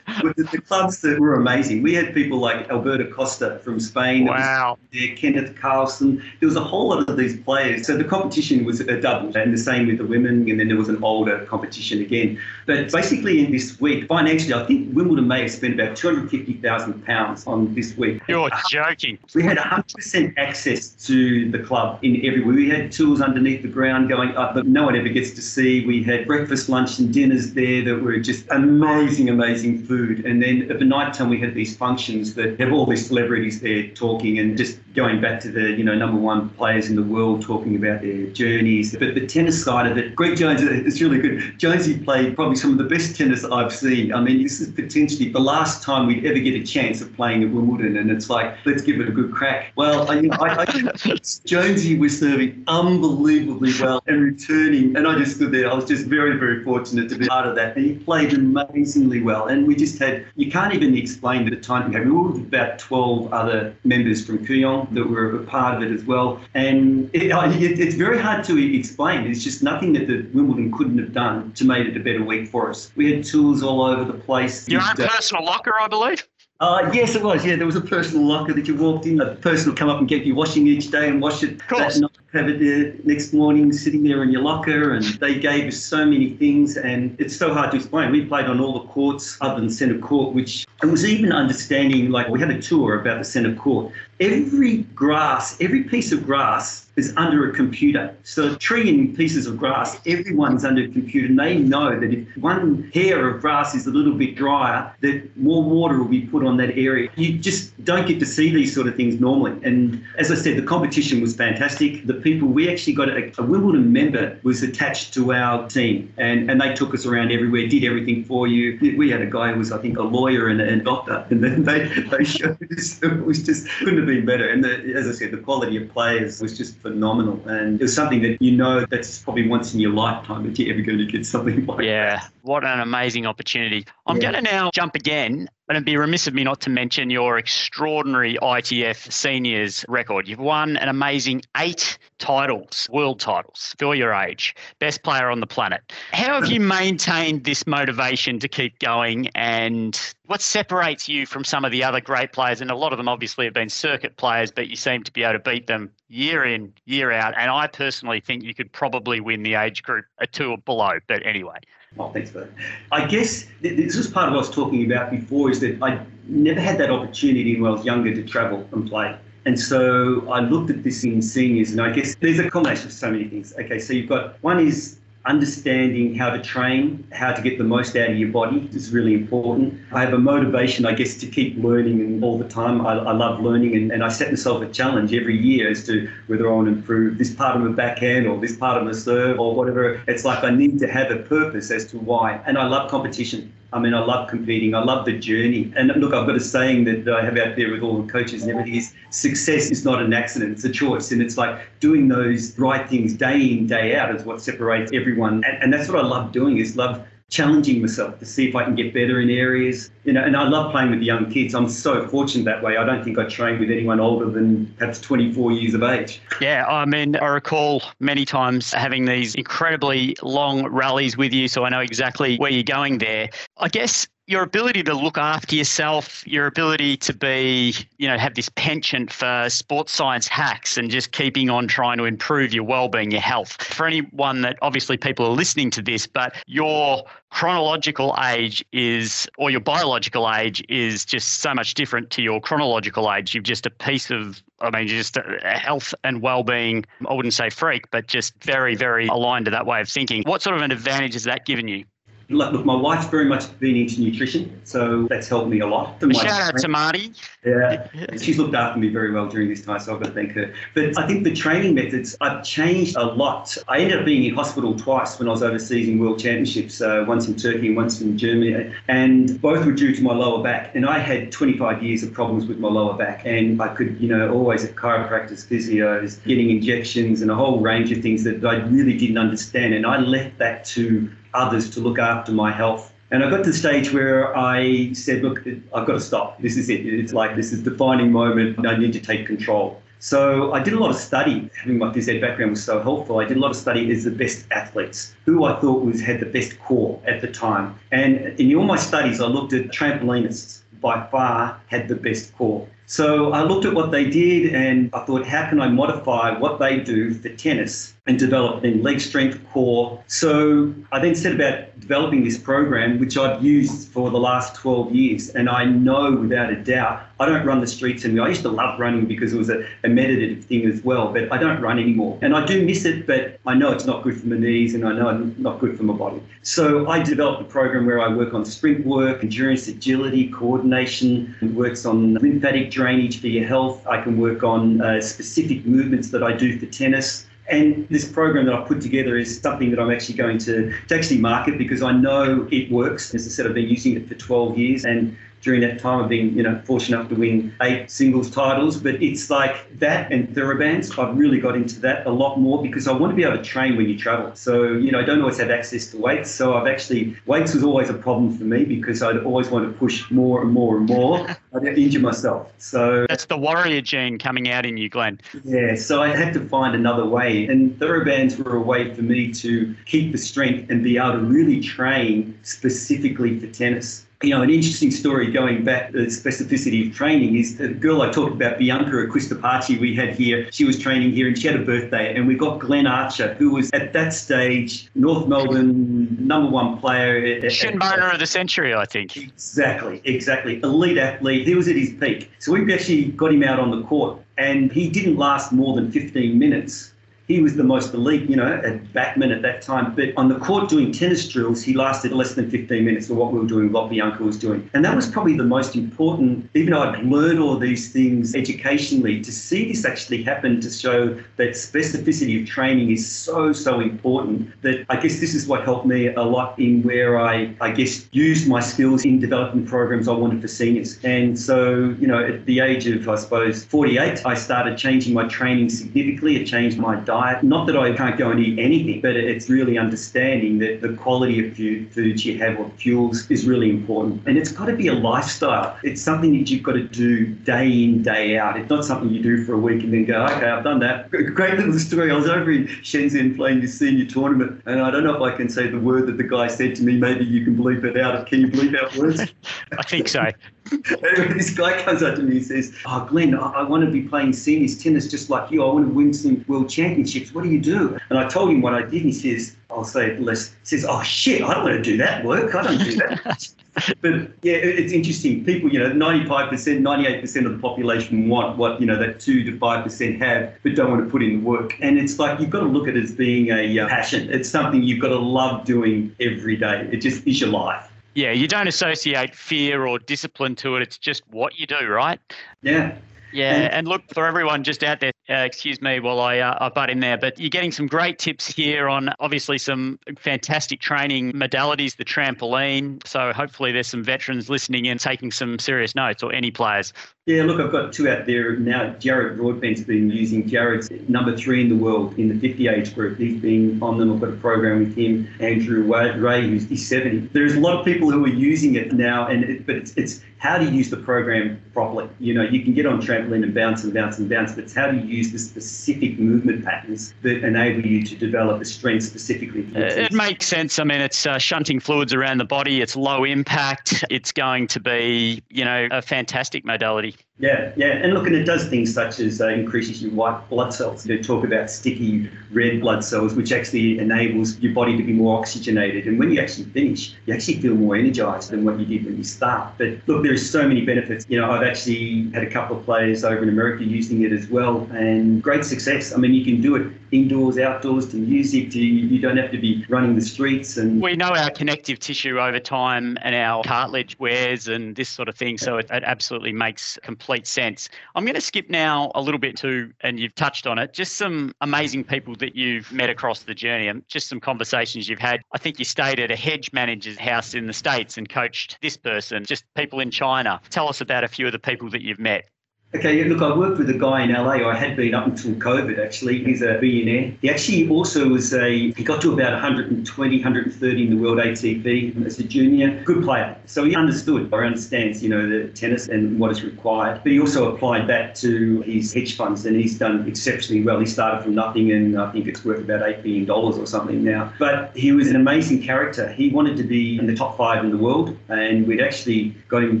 the, the, clubs that were amazing. We had people like Alberto Costa from Spain. Wow. There, Kenneth Carlsen. There was a whole lot of these players. So the competition was a double, and the same with the women. And then there was an older competition again. But basically, in this week, financially, I think Wimbledon may have spent about two hundred fifty thousand pounds on this week. You're joking. We had hundred percent access to the club in every. We had tools underneath the ground going up that no one ever gets to see. We had breakfast, lunch, and dinners there that were just amazing, amazing food. And then at the night time, we had these functions that have all these celebrities there talking and just going back to the, you know, number one players in the world talking about their journeys. But the tennis side of it, Greg Jones is really good. Jonesy played probably some of the best tennis I've seen. I mean, this is potentially the last time we'd ever get a chance of playing at Wimbledon. And it's like, let's give it a good crack. Well, I, you know, I, I Jonesy was serving unbelievably well and returning. And I just stood there. I was just very, very fortunate to be part of that. And he played amazingly well. And we just had, you can't even explain the time we had. We were about 12 other members from Kooyong that were a part of it as well. And it, it, it's very hard to explain. It's just nothing that the Wimbledon couldn't have done to make it a better week for us. We had tools all over the place. Your own personal locker, I believe? Uh, yes, it was. Yeah, there was a personal locker that you walked in. A person would come up and get you washing each day and wash it that night, have it the next morning sitting there in your locker. And they gave us so many things, and it's so hard to explain. We played on all the courts other than centre court, which it was even understanding. Like we had a tour about the centre court. Every grass, every piece of grass is under a computer. So a tree and pieces of grass, everyone's under a computer, and they know that if one hair of grass is a little bit drier, that more water will be put on that area. You just don't get to see these sort of things normally. And as I said, the competition was fantastic. The people we actually got a, a Wimbledon member was attached to our team, and and they took us around everywhere, did everything for you. We had a guy who was I think a lawyer and a, doctor, and then they they showed us it was just couldn't have been better. And the, as I said, the quality of players was just phenomenal. And it was something that you know that's probably once in your lifetime that you're ever going to get something like yeah, that. what an amazing opportunity. I'm yeah. going to now jump again but it'd be remiss of me not to mention your extraordinary ITF seniors record. You've won an amazing eight titles, world titles, for your age, best player on the planet. How have you maintained this motivation to keep going and what separates you from some of the other great players? And a lot of them obviously have been circuit players, but you seem to be able to beat them year in, year out. And I personally think you could probably win the age group a two or below. But anyway. Oh, thanks for that. I guess this is part of what I was talking about before is that I never had that opportunity when I was younger to travel and play. And so I looked at this in seniors, and I guess there's a combination of so many things. Okay, so you've got one is understanding how to train, how to get the most out of your body is really important. I have a motivation, I guess, to keep learning all the time. I, I love learning and, and I set myself a challenge every year as to whether I want to improve this part of my backhand or this part of my serve or whatever. It's like I need to have a purpose as to why. And I love competition. I mean, I love competing. I love the journey. And look, I've got a saying that I have out there with all the coaches and everything is success is not an accident, it's a choice. And it's like doing those right things day in, day out is what separates everyone. And, and that's what I love doing is love challenging myself to see if I can get better in areas. You know, and I love playing with young kids. I'm so fortunate that way. I don't think I train with anyone older than perhaps 24 years of age. Yeah, I mean, I recall many times having these incredibly long rallies with you, so I know exactly where you're going there. I guess your ability to look after yourself, your ability to be, you know, have this penchant for sports science hacks and just keeping on trying to improve your well-being, your health. For anyone that obviously people are listening to this, but your chronological age is or your biological age is just so much different to your chronological age. You've just a piece of I mean, just health and well-being. I wouldn't say freak, but just very, very aligned to that way of thinking. What sort of an advantage has that given you? Look, my wife's very much been into nutrition, so that's helped me a lot. Shout out to Marty. Yeah, she's looked after me very well during this time, so I've got to thank her. But I think the training methods, I've changed a lot. I ended up being in hospital twice when I was overseas in World Championships, uh, once in Turkey and once in Germany, and both were due to my lower back. And I had 25 years of problems with my lower back, and I could, you know, always at chiropractors, physios, getting injections, and a whole range of things that I really didn't understand. And I left that to others to look after my health. And I got to the stage where I said, look, I've got to stop. This is it. It's like this is defining moment. I need to take control. So I did a lot of study. Having my phys ed background was so helpful. I did a lot of study as the best athletes, who I thought was had the best core at the time. And in all my studies, I looked at trampolinists. By far, had the best core. So I looked at what they did and I thought, how can I modify what they do for tennis and develop in leg strength, core. So I then set about developing this program, which I've used for the last 12 years. And I know without a doubt, I don't run the streets anymore. I used to love running because it was a, a meditative thing as well, but I don't run anymore. And I do miss it, but I know it's not good for my knees and I know it's not good for my body. So I developed a program where I work on sprint work, endurance, agility, coordination, it works on lymphatic drainage for your health. I can work on uh, specific movements that I do for tennis. And this program that I've put together is something that I'm actually going to, to actually market because I know it works. As I said, I've been using it for 12 years and during that time I've been, you know, fortunate enough to win eight singles titles. But it's like that and TheraBands, I've really got into that a lot more because I want to be able to train when you travel. So, you know, I don't always have access to weights. So I've actually, weights was always a problem for me because I'd always want to push more and more and more. I'd injure myself. So that's the warrior gene coming out in you, Glenn. Yeah. So I had to find another way. And TheraBands were a way for me to keep the strength and be able to really train specifically for tennis you know, an interesting story going back, the specificity of training is the girl I talked about, Bianca Acquistapaci, we had here. She was training here and she had a birthday. And we got Glenn Archer, who was at that stage North Melbourne number one player. Shin boner of the century, I think. Exactly, exactly. Elite athlete. He was at his peak. So we actually got him out on the court and he didn't last more than 15 minutes he was the most elite, you know, at backman at that time. But on the court doing tennis drills, he lasted less than 15 minutes for what we were doing, what Bianca was doing. And that was probably the most important, even though I'd learned all these things educationally, to see this actually happen to show that specificity of training is so, so important that I guess this is what helped me a lot in where I, I guess, used my skills in developing programs I wanted for seniors. And so, you know, at the age of, I suppose, 48, I started changing my training significantly. It changed my diet diet. Not that I can't go and eat anything, but it's really understanding that the quality of foods you have or fuels is really important. And it's got to be a lifestyle. It's something that you've got to do day in, day out. It's not something you do for a week and then go, okay, I've done that. Great little story. I was over in Shenzhen playing this senior tournament, and I don't know if I can say the word that the guy said to me. Maybe you can bleep it out. Can you bleep out words? I think so. Anyway, this guy comes up to me and says, Oh, Glenn, I, I, want to be playing seniors tennis just like you. I want to win some world championships. What do you do? And I told him what I did. And he says, I'll say it less. He says, Oh, shit, I don't want to do that work. I don't do that. but yeah, it's interesting. People, you know, 95%, 98% of the population want what, you know, that 2 to 5% have, but don't want to put in work. And it's like you've got to look at it as being a uh, passion. It's something you've got to love doing every day. It just is your life yeah, you don't associate fear or discipline to it. It's just what you do, right? Yeah. Yeah, and, and look for everyone just out there. Uh, excuse me while I, uh, I butt in there, but you're getting some great tips here on obviously some fantastic training modalities, the trampoline. So hopefully there's some veterans listening in taking some serious notes, or any players Yeah, look, I've got two out there now. Jared Broadbent's been using Jared's number three in the world in the 50 age group. He's been on them. I've got a program with him. Andrew Ray, who's he's 70. There's a lot of people who are using it now, and it, but it's, it's how do you use the program properly? You know, you can get on trampoline and bounce and bounce and bounce, but it's how you use the specific movement patterns that enable you to develop the strength specifically. Uh, it makes sense. I mean, it's uh, shunting fluids around the body. It's low impact. It's going to be, you know, a fantastic modality. Yeah, yeah, and look, and it does things such as uh, increases your white blood cells. You know, talk about sticky red blood cells, which actually enables your body to be more oxygenated. And when you actually finish, you actually feel more energized than what you did when you start. But look, there are so many benefits. You know, I've actually had a couple of players over in America using it as well, and great success. I mean, you can do it indoors, outdoors, to music. To you don't have to be running the streets. And we know our connective tissue over time and our cartilage wears and this sort of thing. So it, it absolutely makes complete sense. I'm going to skip now a little bit to, and you've touched on it, just some amazing people that you've met across the journey and just some conversations you've had. I think you stayed at a hedge manager's house in the States and coached this person, just people in China. Tell us about a few of the people that you've met. Okay, look, I worked with a guy in LA. I had been up until COVID, actually. He's a billionaire. He actually also was a, he got to about 120, 130 in the world ATP as a junior. Good player. So he understood or understands, you know, the tennis and what is required. But he also applied that to his hedge funds and he's done exceptionally well. He started from nothing and I think it's worth about $8 billion or something now. But he was an amazing character. He wanted to be in the top five in the world and we'd actually got him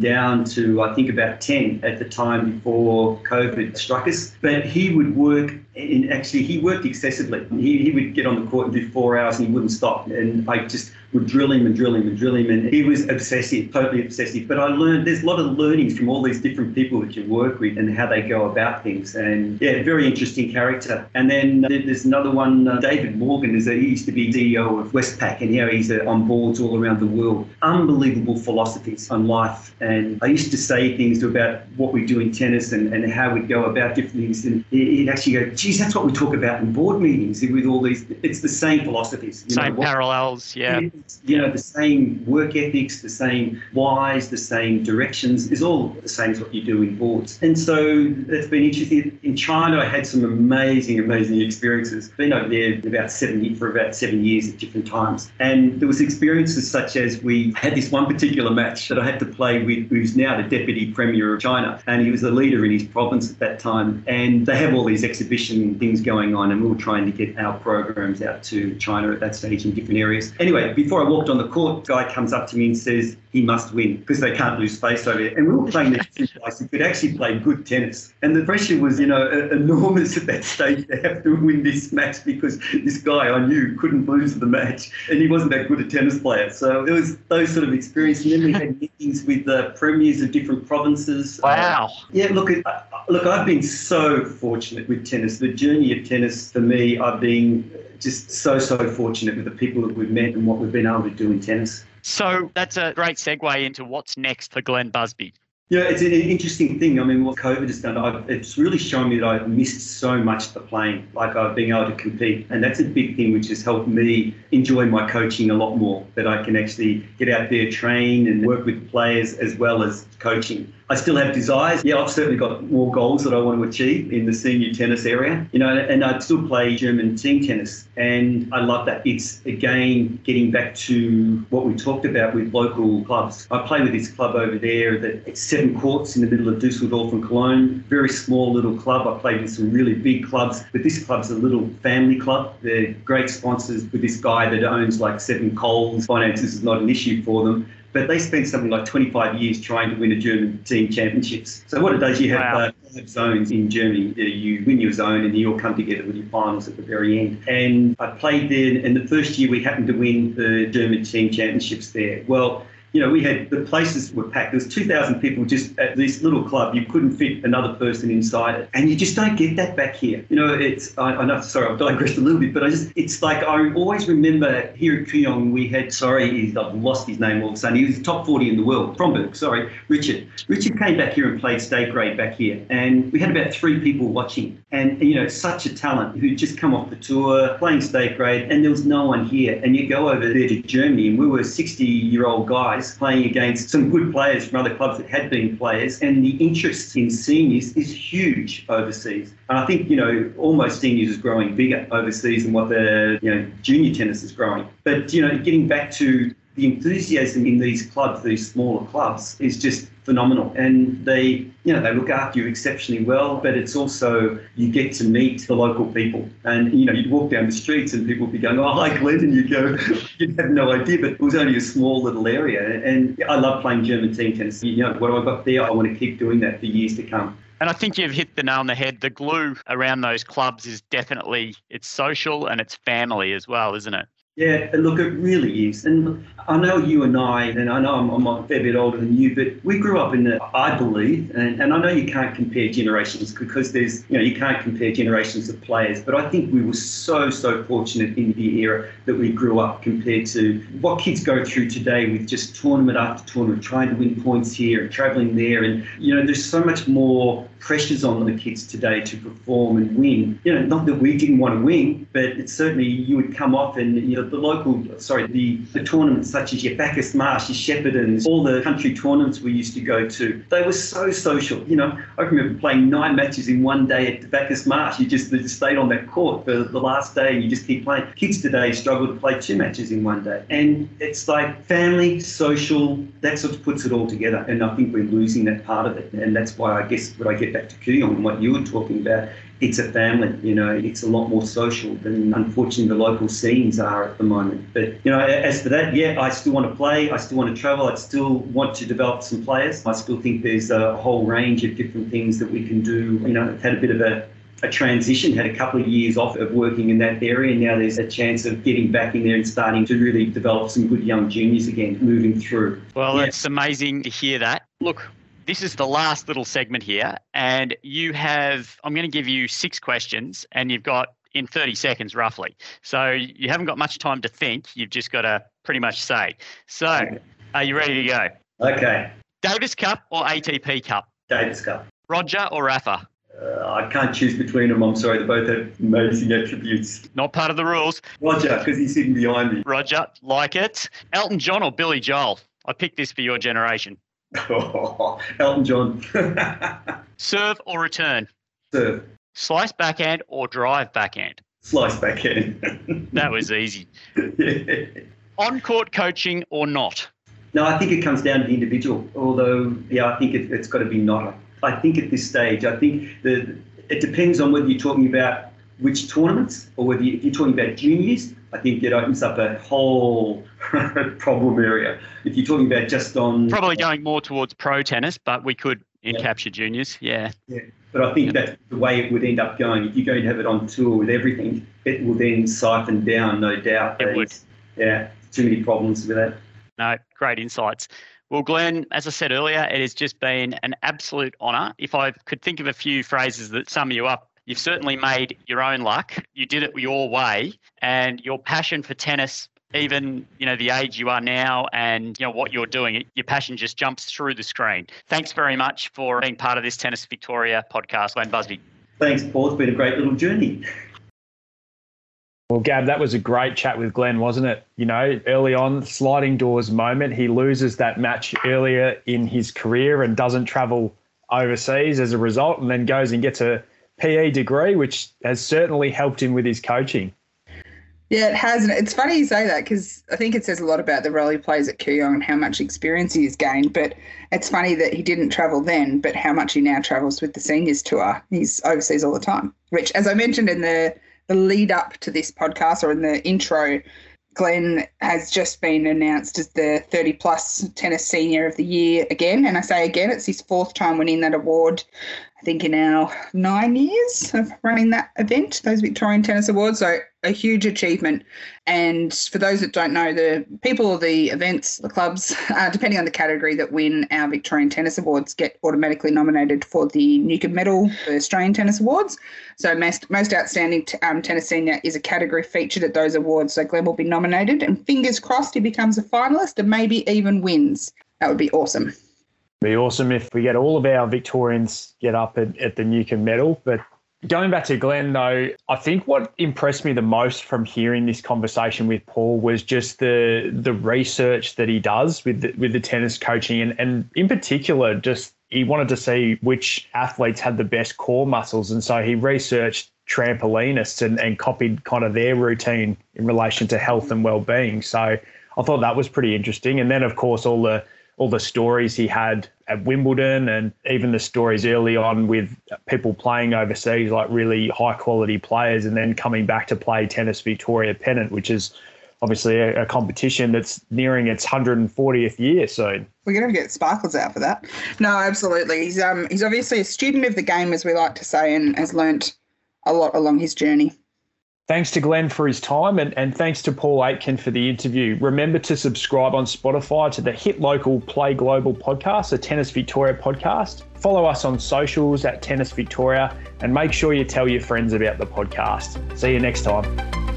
down to, I think, about 10 at the time before before COVID struck us. But he would work in actually, he worked excessively. He, he would get on the court and do four hours and he wouldn't stop. And I just would drill him and drill him and drill him. And he was obsessive, totally obsessive. But I learned there's a lot of learnings from all these different people that you work with and how they go about things. And yeah, very interesting character. And then there's another one, uh, David Morgan, is a, he used to be CEO of Westpac and now he's uh, on boards all around the world. Unbelievable philosophies on life. And I used to say things about what we do in tennis and, and how we go about different things. And he'd actually go, geez, that's what we talk about in board meetings with all these, it's the same philosophies. same know, parallels, yeah you know, the same work ethics, the same whys, the same directions is all the same as what you do in boards. And so it's been interesting. In China, I had some amazing, amazing experiences. Been over there about seven for about seven years at different times, and there was experiences such as we had this one particular match that I had to play with who's now the deputy premier of China, and he was the leader in his province at that time. And they have all these exhibition things going on, and we were trying to get our programs out to China at that stage in different areas. Anyway, before I walked on the court, guy comes up to me and says, he must win because they can't lose face over it. And we were playing two guys who could actually play good tennis. And the pressure was, you know, enormous at that stage to have to win this match because this guy I knew couldn't lose the match and he wasn't that good a tennis player. So it was those sort of experiences. And then we had meetings with the premiers of different provinces. Wow. Uh, yeah, look, uh, look, I've been so fortunate with tennis. The journey of tennis for me, I've been just so, so fortunate with the people that we've met and what we've been able to do in tennis. So that's a great segue into what's next for Glenn Busby. Yeah, it's an interesting thing. I mean, what COVID has done, I've, it's really shown me that I've missed so much the playing, like I've been able to compete. And that's a big thing which has helped me enjoy my coaching a lot more, that I can actually get out there, train and work with players as well as coaching. I still have desires. Yeah, I've certainly got more goals that I want to achieve in the senior tennis area. You know, and I still play German team tennis, and I love that. It's again getting back to what we talked about with local clubs. I play with this club over there that it's seven courts in the middle of Dusseldorf and Cologne. Very small little club. I played with some really big clubs, but this club's a little family club. They're great sponsors with this guy that owns like seven Coles. Finances is not an issue for them but they spent something like 25 years trying to win a German team championships. So what it does, you have wow. uh, zones in Germany. You win your zone and you all come together with your finals at the very end. And I played there, and the first year we happened to win the German team championships there. Well, you know, we had the places were packed. There was 2,000 people just at this little club. You couldn't fit another person inside it, and you just don't get that back here. You know, it's I, I know. Sorry, I've digressed a little bit, but I just it's like I always remember here at Kooyong we had. Sorry, I've lost his name all of a sudden. He was top 40 in the world. Fromberg, sorry, Richard. Richard came back here and played state grade back here, and we had about three people watching. And you know, such a talent who'd just come off the tour playing state grade, and there was no one here. And you go over there to Germany, and we were 60 year old guys playing against some good players from other clubs that had been players, and the interest in seniors is huge overseas. And I think, you know, almost seniors is growing bigger overseas than what the, you know, junior tennis is growing. But, you know, getting back to the enthusiasm in these clubs, these smaller clubs, is just phenomenal. And they, you know, they look after you exceptionally well. But it's also you get to meet the local people, and you know, you'd walk down the streets and people would be going, "Oh, hi, Glenn," and you'd go, you'd have no idea. But it was only a small little area, and I love playing German team tennis. You know, what I've got there, I want to keep doing that for years to come. And I think you've hit the nail on the head. The glue around those clubs is definitely it's social and it's family as well, isn't it? Yeah, look, it really is. And I know you and I, and I know I'm, I'm, a fair bit older than you, but we grew up in the, I believe, and, and I know you can't compare generations because there's, you know, you can't compare generations of players, but I think we were so, so fortunate in the era that we grew up compared to what kids go through today with just tournament after tournament, trying to win points here and travelling there. And, you know, there's so much more pressures on the kids today to perform and win. You know, not that we didn't want to win, but it's certainly you would come off and, you know, the local, sorry, the, the tournaments such as your Bacchus Marsh, your Sheppartons, all the country tournaments we used to go to, they were so social. You know, I remember playing nine matches in one day at the Bacchus Marsh. You just, just stayed on that court for the last day and you just keep playing. Kids today struggle to play two matches in one day. And it's like family, social, that sort of puts it all together. And I think we're losing that part of it. And that's why I guess what I get back to Kooyong and what you were talking about, it's a family, you know, it's a lot more social than unfortunately the local scenes are at the moment. But, you know, as for that, yeah, I still want to play, I still want to travel, I still want to develop some players. I still think there's a whole range of different things that we can do. You know, I've had a bit of a a transition, had a couple of years off of working in that area. and Now there's a chance of getting back in there and starting to really develop some good young juniors again, moving through. Well, yeah. it's amazing to hear that. Look, this is the last little segment here, and you have, I'm going to give you six questions, and you've got in 30 seconds roughly. So you haven't got much time to think. You've just got to pretty much say. So, are you ready to go? Okay. Davis Cup or ATP Cup? Davis Cup. Roger or Rafa? Uh, I can't choose between them. I'm sorry. They both have amazing attributes. Not part of the rules. Roger, because he's sitting behind me. Roger, like it. Elton John or Billy Joel? I picked this for your generation. Oh, Elton John. Serve or return? Serve. Slice backhand or drive backhand? Slice backhand. that was easy. yeah. On court coaching or not? No, I think it comes down to the individual. Although, yeah, I think it, has got to be not. I think at this stage, I think the, it depends on whether you're talking about which tournaments or whether you, if you're talking about juniors I think it opens up a whole problem area. If you're talking about just on probably going more towards pro tennis, but we could yeah. capture juniors, yeah. Yeah, but I think yeah. that's the way it would end up going. If you're going to have it on tour with everything, it will then siphon down, no doubt. It would. Yeah, too many problems with that. No, great insights. Well, Glenn, as I said earlier, it has just been an absolute honour. If I could think of a few phrases that sum you up, You've certainly made your own luck. You did it your way, and your passion for tennis, even you know the age you are now, and you know what you're doing, your passion just jumps through the screen. Thanks very much for being part of this Tennis Victoria podcast, Glenn Busby. Thanks, Paul. It's been a great little journey. Well, Gab, that was a great chat with Glenn, wasn't it? You know, early on, sliding doors moment. He loses that match earlier in his career and doesn't travel overseas as a result, and then goes and gets a PE degree, which has certainly helped him with his coaching. Yeah, it has. And it's funny you say that because I think it says a lot about the role he plays at Kooyong and how much experience he has gained. But it's funny that he didn't travel then, but how much he now travels with the seniors tour. He's overseas all the time, which, as I mentioned in the, the lead up to this podcast or in the intro, Glenn has just been announced as the 30 plus tennis senior of the year again. And I say again, it's his fourth time winning that award. I think in our nine years of running that event, those Victorian Tennis Awards. So a huge achievement. And for those that don't know, the people or the events, the clubs, uh, depending on the category that win our Victorian Tennis Awards, get automatically nominated for the Newcombe Medal, the Australian Tennis Awards. So most, most outstanding t- um, tennis senior is a category featured at those awards. So Glenn will be nominated, and fingers crossed he becomes a finalist and maybe even wins. That would be awesome be awesome if we get all of our Victorians get up at, at the Newcombe medal. But Going back to Glenn, though, I think what impressed me the most from hearing this conversation with Paul was just the the research that he does with the, with the tennis coaching, and, and in particular, just he wanted to see which athletes had the best core muscles, and so he researched trampolinists and, and copied kind of their routine in relation to health and well being. So I thought that was pretty interesting, and then of course all the all the stories he had at Wimbledon and even the stories early on with people playing overseas, like really high quality players, and then coming back to play Tennis Victoria Pennant, which is obviously a, a competition that's nearing its 140th year soon. We're going to get sparkles out for that. No, absolutely. He's um he's obviously a student of the game, as we like to say, and has learnt a lot along his journey. Thanks to Glenn for his time and, and thanks to Paul Aitken for the interview. Remember to subscribe on Spotify to the hit local Play Global podcast, the Tennis Victoria podcast. Follow us on socials at Tennis Victoria and make sure you tell your friends about the podcast. See you next time.